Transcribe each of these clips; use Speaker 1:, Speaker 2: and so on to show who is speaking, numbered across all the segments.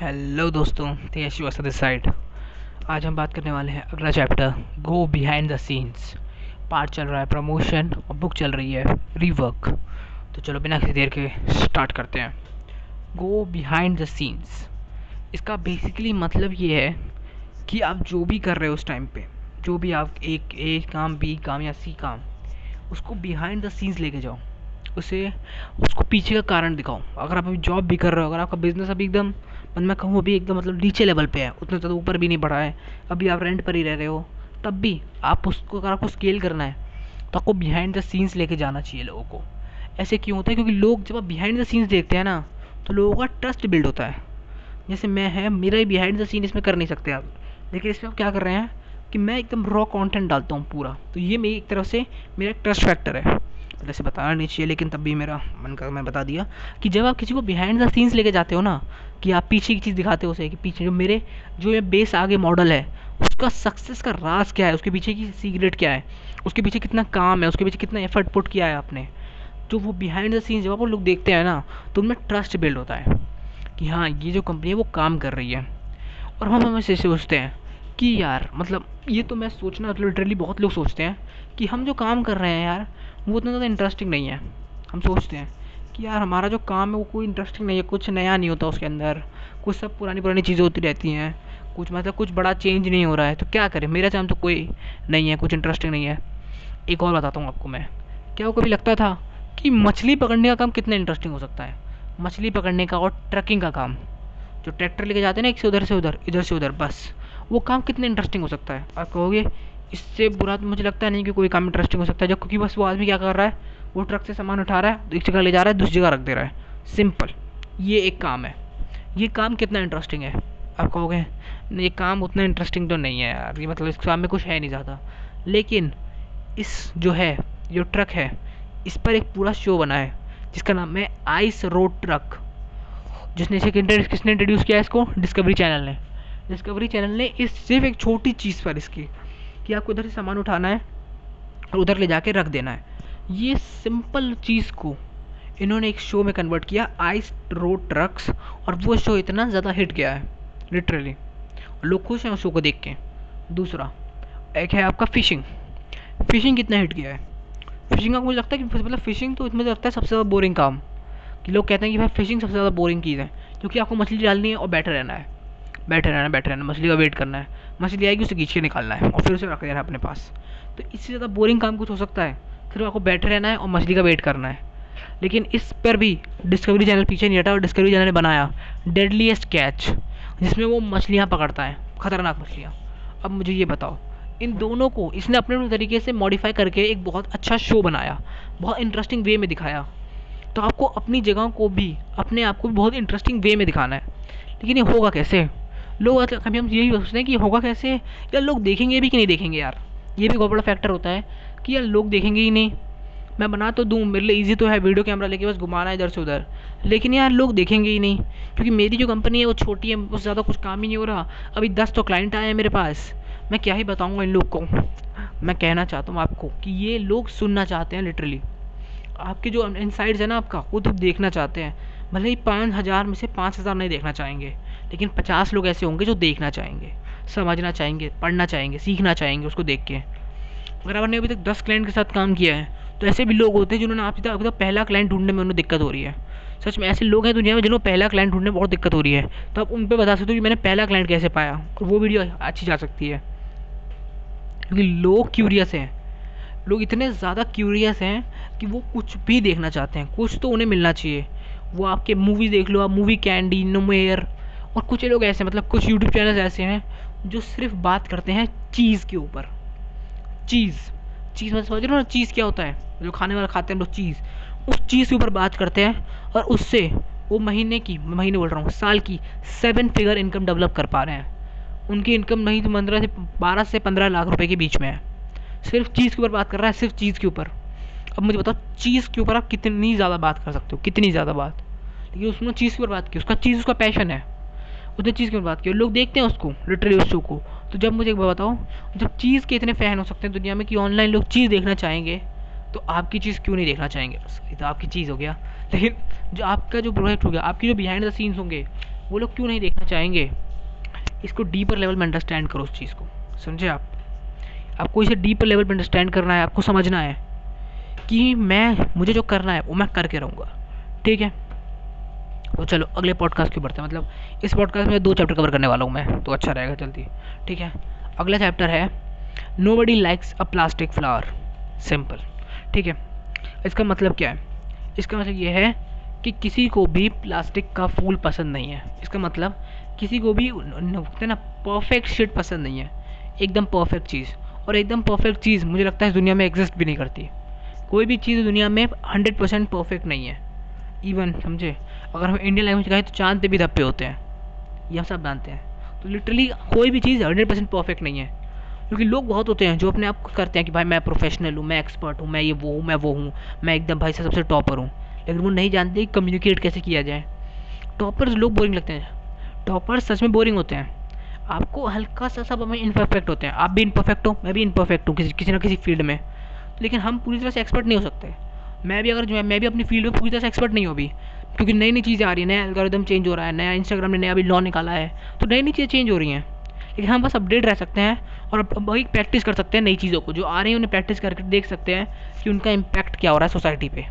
Speaker 1: Hello दोस्तों तेज this side आज हम बात करने वाले हैं अगला chapter go behind the scenes part चल रहा है प्रमोशन और बुक चल रही है रीवर्क तो चलो बिना किसी देर के स्टार्ट करते हैं. गो बिहाइंड द सीन्स इसका बेसिकली मतलब ये है कि आप जो भी कर रहे हो उस टाइम पे, जो भी आप एक ए काम बी काम या सी काम, उसको बिहाइंड द सीन्स लेके जाओ. उसे, उसको पीछे का कारण दिखाओ. अगर आप अभी जॉब भी कर रहे हो, अगर आपका बिज़नेस अभी एकदम मतलब मैं कहूँ, अभी एकदम मतलब नीचे लेवल पे है। उतना ज़्यादा ऊपर भी नहीं बढ़ा है। अभी आप रेंट पर ही रह रहे हो। तब भी आप उसको, अगर आपको स्केल करना है तो आपको बिहाइंड द सीन्स लेके जाना चाहिए लोगों को। ऐसे क्यों होता है? क्योंकि लोग जब आप बिहाइंड द सीन्स देखते हैं ना तो लोगों का ट्रस्ट बिल्ड होता है। जैसे मैं है, मेरा ही बिहाइंड द सीन इसमें कर नहीं सकते आप। लेकिन इसमें आप क्या कर रहे हैं कि मैं एकदम रॉ कंटेंट डालता हूँ पूरा। तो ये मेरी एक तरफ़ से मेरा ट्रस्ट फैक्टर है। वैसे बताना नहीं चाहिए, लेकिन तब भी मेरा मन कर, मैं बता दिया कि जब आप किसी को बिहाइंड द सीन्स लेके जाते हो ना, कि आप पीछे की चीज़ दिखाते हो उसे, कि पीछे जो मेरे, जो ये बेस आगे मॉडल है, उसका सक्सेस का राज क्या है, उसके पीछे की सीक्रेट क्या है, उसके पीछे कितना काम है, उसके पीछे कितना एफर्ट पुट किया है आपने जो वो बिहाइंड द सीन्स जब आप लोग देखते हैं ना तो उनमें ट्रस्ट बिल्ड होता है कि हाँ ये जो कंपनी है वो काम कर रही है। और हम हमें से सोचते हैं कि यार मतलब ये तो मैं सोचना लिटरली बहुत लोग सोचते हैं कि हम जो काम कर रहे हैं यार वो उतना ज़्यादा इंटरेस्टिंग नहीं है। हम सोचते हैं कि यार हमारा जो काम है वो कोई इंटरेस्टिंग नहीं है, कुछ नया नहीं होता उसके अंदर। कुछ सब पुरानी पुरानी चीज़ें होती रहती हैं। कुछ मतलब कुछ बड़ा चेंज नहीं हो रहा है। तो क्या करें? मेरा काम तो कोई नहीं है, कुछ इंटरेस्टिंग नहीं है। एक और बताता हूँ आपको मैं। क्या वो कभी लगता था कि मछली पकड़ने का काम कितना इंटरेस्टिंग हो सकता है? मछली पकड़ने का और ट्रकिंग का काम। जो ट्रैक्टर लेके जाते हैं ना, एक से उधर से उधर, इधर से उधर, बस। वो काम कितना इंटरेस्टिंग हो सकता है? आप कहोगे इससे बुरा तो मुझे लगता नहीं कि कोई काम इंटरेस्टिंग हो सकता है। जब क्योंकि बस वो आदमी क्या कर रहा है, वो ट्रक से सामान उठा रहा है, एक जगह ले जा रहा है, दूसरी जगह रख दे रहा है। सिंपल ये एक काम है। ये काम कितना इंटरेस्टिंग है? आप कहोगे ये काम उतना इंटरेस्टिंग तो नहीं है यार। ये मतलब इस काम में कुछ है नहीं ज़्यादा। लेकिन इस जो है, जो ट्रक है, इस पर एक पूरा शो बना है, जिसका नाम है आइस रोड ट्रक जिसने इसे किसने इंट्रोड्यूस किया इसको? डिस्कवरी चैनल ने। डिस्कवरी चैनल ने इस सिर्फ़ एक छोटी चीज़ पर इसकी। कि आपको इधर से सामान उठाना है और उधर ले जाके रख देना है। ये सिंपल चीज़ को इन्होंने एक शो में कन्वर्ट किया आइस रोड ट्रक्स और वो शो इतना ज़्यादा हिट गया है लिटरली लोग खुश हैं उस शो को देख के। दूसरा, एक है आपका फ़िशिंग फ़िशिंग कितना हिट गया है? फ़िशिंग का मुझे लगता है कि मतलब फ़िशिंग तो इसमें लगता है सबसे ज़्यादा बोरिंग काम, कि लोग कहते हैं कि भाई फ़िशिंग सबसे ज़्यादा बोरिंग चीज़ है, क्योंकि आपको मछली डालनी है और बैठे रहना है। बैठे रहना बैठे रहना। मछली का वेट करना है। मछली आएगी, उसे खींच के निकालना है और फिर उसे रख देना है अपने पास। तो इससे ज़्यादा बोरिंग काम कुछ हो सकता है। सिर्फ़ आपको बैठे रहना है और मछली का वेट करना है। लेकिन इस पर भी डिस्कवरी चैनल पीछे नहीं हटा और डिस्कवरी चैनल ने बनाया डेडलीस्ट कैच जिसमें वो मछलियाँ पकड़ता है। खतरनाक मछलियाँ। अब मुझे ये बताओ, इन दोनों को इसने अपने अपने तरीके से मॉडिफाई करके एक बहुत अच्छा शो बनाया, बहुत इंटरेस्टिंग वे में दिखाया। तो आपको अपनी जगह को भी, अपने आप को भी बहुत इंटरेस्टिंग वे में दिखाना है। लेकिन ये होगा कैसे? लोग कभी हम यही सोचते हैं कि होगा कैसे? यार लोग देखेंगे भी कि नहीं देखेंगे यार? ये भी बहुत बड़ा फैक्टर होता है कि यार लोग देखेंगे ही नहीं। मैं बना तो दूँ, मेरे लिए ईजी तो है वीडियो कैमरा लेके बस घुमाना इधर से उधर। लेकिन यार लोग देखेंगे ही नहीं, क्योंकि मेरी जो कंपनी है वो छोटी है उससे ज़्यादा कुछ काम ही नहीं हो रहा। अभी दस तो क्लाइंट आए हैं मेरे पास। मैं क्या ही बताऊँगा इन लोग को? मैं कहना चाहता हूँ आपको कि ये लोग सुनना चाहते हैं लिटरली आपके जो इनसाइड्स है ना आपका, वो तो देखना चाहते हैं। भले ही पाँच हज़ार में से पाँच हज़ार नहीं देखना चाहेंगे। लेकिन पचास लोग ऐसे होंगे जो देखना चाहेंगे, समझना चाहेंगे, पढ़ना चाहेंगे, सीखना चाहेंगे उसको देख के। अगर आपने अभी तक दस क्लाइंट के साथ काम किया है तो ऐसे भी लोग होते हैं जिन्होंने आप अभी तक पहला क्लाइंट ढूँढने में उन्हें दिक्कत हो रही है। सच में ऐसे लोग हैं दुनिया में जिन्होंने पहला क्लाइंट ढूँढने में बहुत दिक्कत हो रही है। तो आप उन पर बता सकते हो कि मैंने पहला क्लाइंट कैसे पाया और वो वीडियो अच्छी जा सकती है। क्योंकि लोग क्यूरियस हैं। लोग इतने ज़्यादा क्यूरियस हैं कि वो कुछ भी देखना चाहते हैं। कुछ तो उन्हें मिलना चाहिए। वो आपके मूवी देख लो, आप मूवी कैंडी नोमेयर और कुछ लोग ऐसे मतलब कुछ यूट्यूब चैनल ऐसे हैं, जो सिर्फ़ बात करते हैं चीज़ के ऊपर। चीज़। चीज़ मतलब समझ रहे हो ना, चीज़ क्या होता है? जो खाने वाला खाते हैं लोग चीज़। उस चीज़ के ऊपर बात करते हैं और उससे वो महीने की, महीने बोल रहा हूँ, साल की सेवन फिगर इनकम डेवलप कर पा रहे हैं। उनकी इनकम नहीं तो पंद्रह से, बारह से पंद्रह लाख रुपए के बीच में है। सिर्फ़ चीज़ के ऊपर बात कर रहा है, सिर्फ़ चीज़ के ऊपर। अब मुझे बताओ, चीज़ के ऊपर आप कितनी ज़्यादा बात कर सकते हो? कितनी ज़्यादा बात? लेकिन उसने चीज़ के ऊपर बात की, उसका चीज़, उसका पैशन है। उसने चीज़ के बात की लोग देखते हैं उसको लिटरली उस शो को। तो जब मुझे एक बात बताओ, जब चीज़ के इतने फ़ैन हो सकते हैं दुनिया में कि ऑनलाइन लोग चीज़ देखना चाहेंगे तो आपकी चीज़ क्यों नहीं देखना चाहेंगे? तो आपकी चीज़ हो गया। लेकिन जो आपका जो प्रोजेक्ट हो गया, आपकी जो बिहाइंड द सीन्स होंगे, वो लोग क्यों नहीं देखना चाहेंगे? इसको डीपर लेवल में अंडरस्टैंड करो उस चीज़ को। समझे आप? आपको इसे डीपर लेवल पर अंडरस्टैंड करना है, आपको समझना है कि मैं, मुझे जो करना है, वो मैं करके रहूँगा। ठीक है? तो चलो, अगले पॉडकास्ट के बढ़ते हैं। मतलब इस पॉडकास्ट में दो चैप्टर कवर करने वाला हूँ मैं तो अच्छा रहेगा जल्दी। ठीक है? अगला चैप्टर है nobody likes a plastic flower simple ठीक है? इसका मतलब क्या है? इसका मतलब ये है कि किसी को भी प्लास्टिक का फूल पसंद नहीं है। इसका मतलब किसी को भी ना परफेक्ट शेड पसंद नहीं है। एकदम परफेक्ट चीज़। और एकदम परफेक्ट चीज़ मुझे लगता है दुनिया में एग्जिस्ट भी नहीं करती। कोई भी चीज़ दुनिया में हंड्रेड परसेंट परफेक्ट नहीं है। इवन समझे? अगर हम इंडियन लैंग्वेज कहें तो चाँद भी धब्बे होते हैं। ये हम सब जानते हैं। तो लिटरली कोई भी चीज़ हंड्रेड परसेंट परफेक्ट नहीं है। क्योंकि लोग बहुत होते हैं जो अपने आप करते हैं कि भाई मैं प्रोफेशनल हूँ, मैं एक्सपर्ट हूँ, मैं ये वो हूँ, मैं वो हूँ, मैं एकदम भाई से सबसे टॉपर हूँ। लेकिन वो नहीं जानते कि कम्युनिकेट कैसे किया जाए। टॉपर्स लोग बोरिंग लगते हैं। टॉपर्स सच में बोरिंग होते हैं। आपको हल्का सा सब हमें इनपरफेक्ट होते हैं। आप भी इनपरफेक्ट हो, मैं भी इनपरफेक्ट हूँ किसी किसी ना किसी फ़ील्ड में। लेकिन हम पूरी तरह से एक्सपर्ट नहीं हो सकते। मैं भी अगर जो है, मैं भी अपनी फ़ील्ड में पूरी तरह से एक्सपर्ट नहीं हूँ अभी। क्योंकि नई नई चीज़ें आ रही हैं, नया एल्गोरिदम चेंज हो रहा है, नया इंस्टाग्राम ने नया अभी लॉ निकाला है तो नई नई चीज़ें चेंज हो रही हैं। लेकिन हम बस अपडेट रह सकते हैं और वही प्रैक्टिस कर सकते हैं नई चीज़ों को, जो आ रही हैं, उन्हें प्रैक्टिस करके देख सकते हैं कि उनका इम्पैक्ट क्या हो रहा है सोसाइटी पे।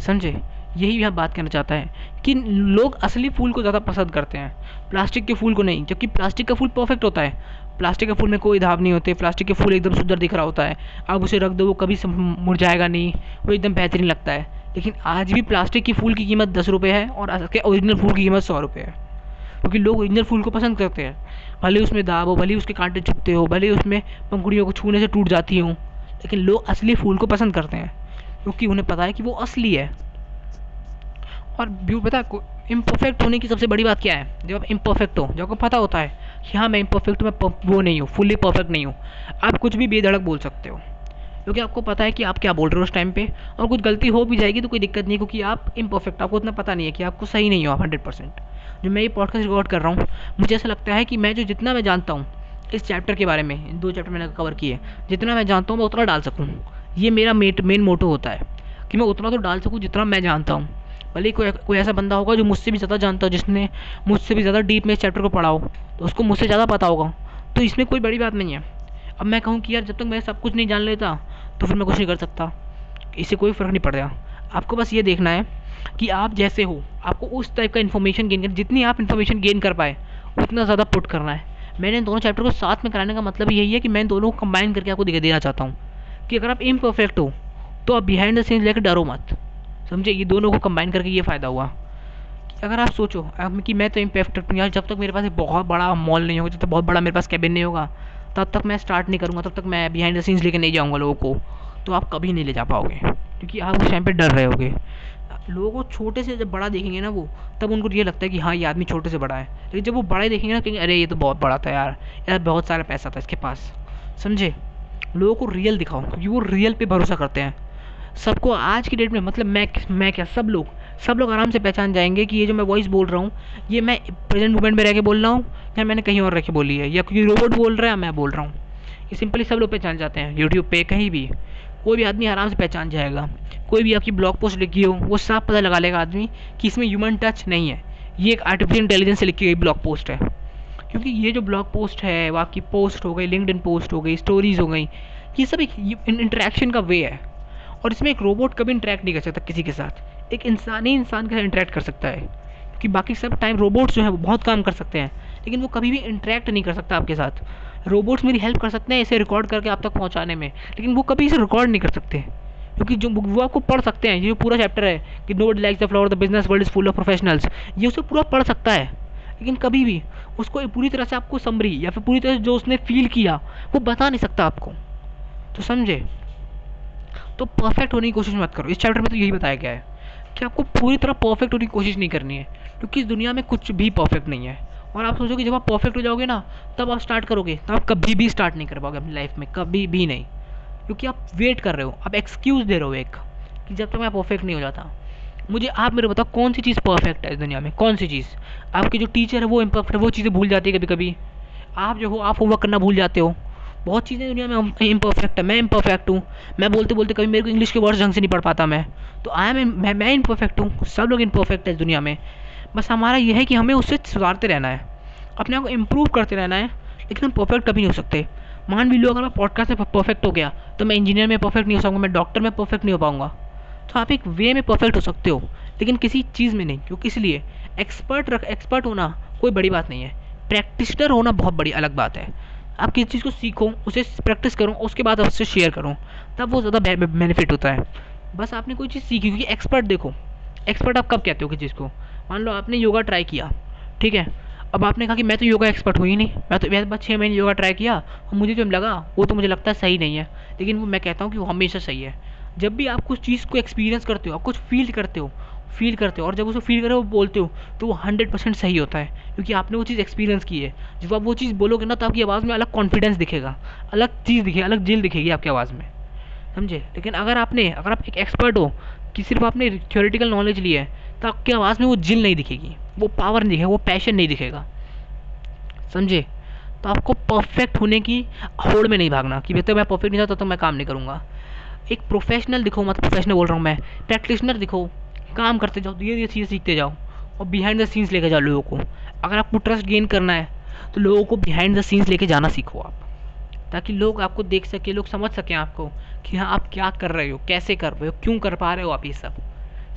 Speaker 1: समझे? यही यहाँ बात करना चाहता है कि लोग असली फूल को ज़्यादा पसंद करते हैं, प्लास्टिक के फूल को नहीं, जबकि प्लास्टिक का फूल परफेक्ट होता है। प्लास्टिक के फूल में कोई धाव नहीं होते, प्लास्टिक के फूल एकदम सुंदर दिख रहा होता है। आप उसे रख दो, वो कभी मुरझाएगा नहीं, वो एकदम बेहतरीन लगता है। लेकिन आज भी प्लास्टिक की फूल की कीमत दस रुपये है और उसके ओरिजिनल फूल की कीमत सौ रुपये है। क्योंकि लोग ओरिजिनल फूल को पसंद करते हैं। भले उसमें दाब हो, भले उसके कांटे चुपते हो, भले उसमें पंखुड़ियों को छूने से टूट जाती हों, लेकिन लोग असली फूल को पसंद करते हैं। क्योंकि उन्हें पता है कि वो असली है। और व्यू पता है इम्परफेक्ट होने की सबसे बड़ी बात क्या है? जब आप इम्परफेक्ट हो, जब आपको पता होता है कि हाँ मैं इम्परफेक्ट मैं वो नहीं हूँ फुल्ली परफेक्ट नहीं हूँ। आप कुछ भी बेधड़क बोल सकते हो। क्योंकि आपको पता है कि आप क्या बोल रहे हो उस टाइम पे, और कुछ गलती हो भी जाएगी तो कोई दिक्कत नहीं, क्योंकि आप इम्परफेक्ट आपको उतना पता नहीं है कि आपको सही नहीं हो, आप हंड्रेड परसेंट जो मैं ये पॉडकास्ट रिकॉर्ड कर रहा हूँ, मुझे ऐसा लगता है कि मैं जो जितना मैं जानता हूँ, इस चैप्टर के बारे में, दो चैप्टर मैंने कवर किए, जितना मैं जानता हूँ, मैं उतना डाल सकूँ। ये मेरा मेन मोटो होता है कि मैं उतना तो डाल सकूँ जितना मैं जानता हूँ। भले ही कोई कोई ऐसा बंदा होगा जो मुझसे भी ज़्यादा जानता हो, जिसने मुझसे भी ज़्यादा डीप में इस चैप्टर को पढ़ा हो तो उसको मुझसे ज़्यादा पता होगा। तो इसमें कोई बड़ी बात नहीं है। अब मैं कहूँ कि यार, जब तक मैं सब कुछ नहीं जान लेता तो फिर मैं कुछ नहीं कर सकता। इससे कोई फ़र्क नहीं पड़ रहा आपको बस ये देखना है कि आप जैसे हो, आपको उस टाइप का इन्फॉर्मेशन गेन कर, जितनी आप इन्फॉर्मेशन गेन कर पाए, उतना ज़्यादा पुट करना है। मैंने इन दोनों चैप्टर को साथ में कराने का मतलब यही है कि मैं दोनों को कंबाइन करके आपको दिखा देना चाहता हूँ। कि अगर आप इम्परफेक्ट हो तो आप बिहाइंड द सीन्स लेकर डरो मत। समझे? ये दोनों को कंबाइन करके ये फ़ायदा हुआ। अगर आप सोचो कि मैं तो इम्परफेक्ट हूँ यार जब तक मेरे पास एक बहुत बड़ा मॉल नहीं होगा, जब तक बहुत बड़ा मेरे पास कैबिन नहीं होगा, तब तक मैं स्टार्ट नहीं करूँगा, तब तक मैं बिहाइंड द सीन्स लेके नहीं जाऊँगा लोगों को। तो आप कभी नहीं ले जा पाओगे, क्योंकि आप उस टाइम पर डर रहे होगे। लोगों को छोटे से जब बड़ा देखेंगे ना वो, तब उनको ये लगता है कि हाँ ये आदमी छोटे से बड़ा है। लेकिन जब वो बड़ा ही देखेंगे ना, कहेंगे, अरे, ये तो बहुत बड़ा था यार यार बहुत सारा पैसा था इसके पास। समझे? लोगों को रियल दिखाओ, क्योंकि वो रियल पे भरोसा करते हैं। सबको आज की डेट में मतलब मैं मैं क्या, सब लोग सब लोग आराम से पहचान जाएँगे कि ये जो मैं वॉइस बोल रहा हूँ, ये मैं प्रेजेंट मोमेंट में रह के बोल रहा हूँ या मैंने कहीं और रह के बोली है, या क्योंकि रोबोट बोल रहा है, मैं बोल रहा हूँ। ये सिंपली सब लोग पहचान जाते हैं यूट्यूब पे, कहीं भी। कोई भी आदमी आराम से पहचान जाएगा। कोई भी आपकी ब्लॉग पोस्ट लिखी हो, वो साफ़ पता लगा लेगा आदमी कि इसमें ह्यूमन टच नहीं है। ये एक आर्टिफिशियल इंटेलिजेंस से लिखी गई ब्लॉग पोस्ट है। क्योंकि ये जो ब्लॉग पोस्ट है, वो आपकी पोस्ट हो गई लिंकड पोस्ट हो गई स्टोरीज हो गई, ये सब एक इंटरेक्शन का वे है। और इसमें एक रोबोट कभी इंटरेक्ट नहीं कर सकता किसी के साथ। एक इंसान ही इंसान के साथ इंटरेक्ट कर सकता है, क्योंकि बाकी सब टाइम रोबोट्स जो है वो बहुत काम कर सकते हैं, लेकिन वो कभी भी इंटरेक्ट नहीं कर सकता आपके साथ। रोबोट्स मेरी हेल्प कर सकते हैं इसे रिकॉर्ड करके आप तक पहुँचाने में, लेकिन वो कभी इसे रिकॉर्ड नहीं कर सकते। क्योंकि जो वो आपको पढ़ सकते हैं, ये जो पूरा चैप्टर है कि no like the floor the business world is full of professionals ये उसे पूरा पढ़ सकता है। लेकिन कभी भी उसको पूरी तरह से आपको समरी या फिर पूरी तरह से जो उसने फील किया, वो बता नहीं सकता आपको। तो समझे? तो परफेक्ट होने की कोशिश मत करो। इस चैप्टर में तो यही बताया गया है कि आपको पूरी तरह परफेक्ट होने की कोशिश नहीं करनी है, क्योंकि इस दुनिया में कुछ भी परफेक्ट नहीं है। और आप सोचोगे जब आप परफेक्ट हो जाओगे ना, तब आप स्टार्ट करोगे, तब आप कभी भी स्टार्ट नहीं कर पाओगे अपनी लाइफ में, कभी भी नहीं। क्योंकि आप वेट कर रहे हो, आप एक्सक्यूज़ दे रहे हो एक, कि जब तक मैं परफेक्ट नहीं हो जाता, मुझे आप मेरे बताओ कौन सी चीज़ परफेक्ट है इस दुनिया में, कौन सी चीज़? आपकी जो टीचर है वो इम्परफेक्ट है, वो चीज़ें भूल जाती है कभी कभी आप जो हो, आप होमवर्क करना भूल जाते हो। बहुत चीज़ें दुनिया में इम्परफेक्ट है। मैं इम्परफेक्ट हूँ। मैं बोलते बोलते कभी मेरे को इंग्लिश के वर्ड्स ढंग से नहीं पढ़ पाता मैं। तो आई एम मैं मैं इम्परफेक्ट हूँ। सब लोग इम्परफेक्ट है इस दुनिया में। बस हमारा यह है कि हमें उससे सुधारते रहना है। अपने आप को इम्प्रूव करते रहना है। लेकिन हम परफेक्ट कभी नहीं हो सकते। मान भी लो अगर मैं पॉडकास्ट में परफेक्ट हो गया तो मैं इंजीनियर में परफेक्ट नहीं हो सकूँगा, मैं डॉक्टर में परफेक्ट नहीं हो पाऊँगा। तो आप एक वे में परफेक्ट हो सकते हो, लेकिन किसी चीज़ में नहीं। क्योंकि इसलिए एक्सपर्ट रख एक्सपर्ट होना कोई बड़ी बात नहीं है। प्रैक्टिशनर होना बहुत बड़ी अलग बात है। आप किसी चीज़ को सीखो, उसे प्रैक्टिस करो, उसके बाद उससे शेयर करो, तब वो ज़्यादा बेनिफिट होता है। बस आपने कोई चीज़ सीखी, क्योंकि एक्सपर्ट देखो एक्सपर्ट आप कब कहते हो किसी चीज़ को मान लो आपने योगा ट्राई किया, ठीक है? अब आपने कहा कि मैं तो योगा एक्सपर्ट हुई नहीं, मैं तो वैसे बस छः महीने योगा ट्राई किया, और मुझे जो लगा, वो तो मुझे लगता है सही नहीं है, लेकिन वो मैं कहता हूँ कि वो हमेशा सही है। जब भी आप कुछ चीज़ को एक्सपीरियंस करते हो, आप कुछ फील करते हो फील करते हो और जब उसे फील करे वो बोलते हो तो वो हंड्रेड परसेंट सही होता है, क्योंकि आपने वो चीज़ एक्सपीरियंस की है। जब आप वो चीज़ बोलोगे ना तो आपकी आवाज़ में अलग कॉन्फिडेंस दिखेगा, अलग चीज़ दिखेगी, अलग जेल दिखेगी आपकी आवाज़ में। समझे? लेकिन अगर आपने, अगर आप एक एक्सपर्ट हो, कि सिर्फ़ आपने थियोरेटिकल नॉलेज ली है तो आपकी आवाज़ में वो जिल नहीं दिखेगी, वो पावर नहीं दिखेगा, वो पैशन नहीं दिखेगा। समझे? तो आपको परफेक्ट होने की होड़ में नहीं भागना, कि बेहतर मैं परफेक्ट नहीं था तो मैं काम नहीं करूँगा। एक प्रोफेशनल दिखो मतलब प्रोफेशनल बोल रहा हूँ मैं प्रैक्टिशनर दिखो काम करते जाओ, धीरे धीरे चीज़ें सीखते जाओ और बिहाइंड द सीन्स लेके जाओ लोगों को। अगर आपको ट्रस्ट गेन करना है तो लोगों को बिहाइंड द सीन्स लेके जाना सीखो आप, ताकि लोग आपको देख सके, लोग समझ सकें आपको कि हाँ आप क्या कर रहे हो, कैसे कर रहे हो, क्यों कर पा रहे हो आप ये सब।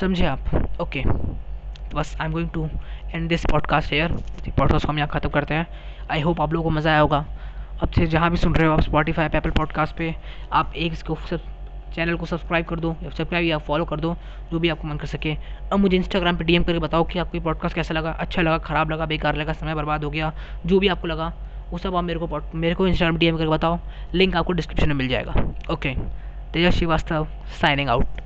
Speaker 1: समझे आप? ओके तो बस I am going to end this podcast here podcast को हम यहाँ ख़त्म करते हैं। आई होप आप लोगों को मज़ा आया होगा। अब से जहाँ भी सुन रहे हो आप स्पॉटीफाई एप्पल पॉडकास्ट पे, आप एक इसको सब चैनल को सब्सक्राइब कर दो, या सब्सक्राइब या फॉलो कर दो, जो भी आपको मन कर सके। अब मुझे इंस्टाग्राम पे डीएम करके बताओ कि आपको ये पॉडकास्ट कैसा लगा। अच्छा लगा, ख़राब लगा, बेकार लगा, समय बर्बाद हो गया, जो भी आपको लगा वो सब आप मेरे को मेरे को इंस्टाग्राम डी एम करके बताओ। लिंक आपको डिस्क्रिप्शन में मिल जाएगा। Okay Tejas Shrivastava signing out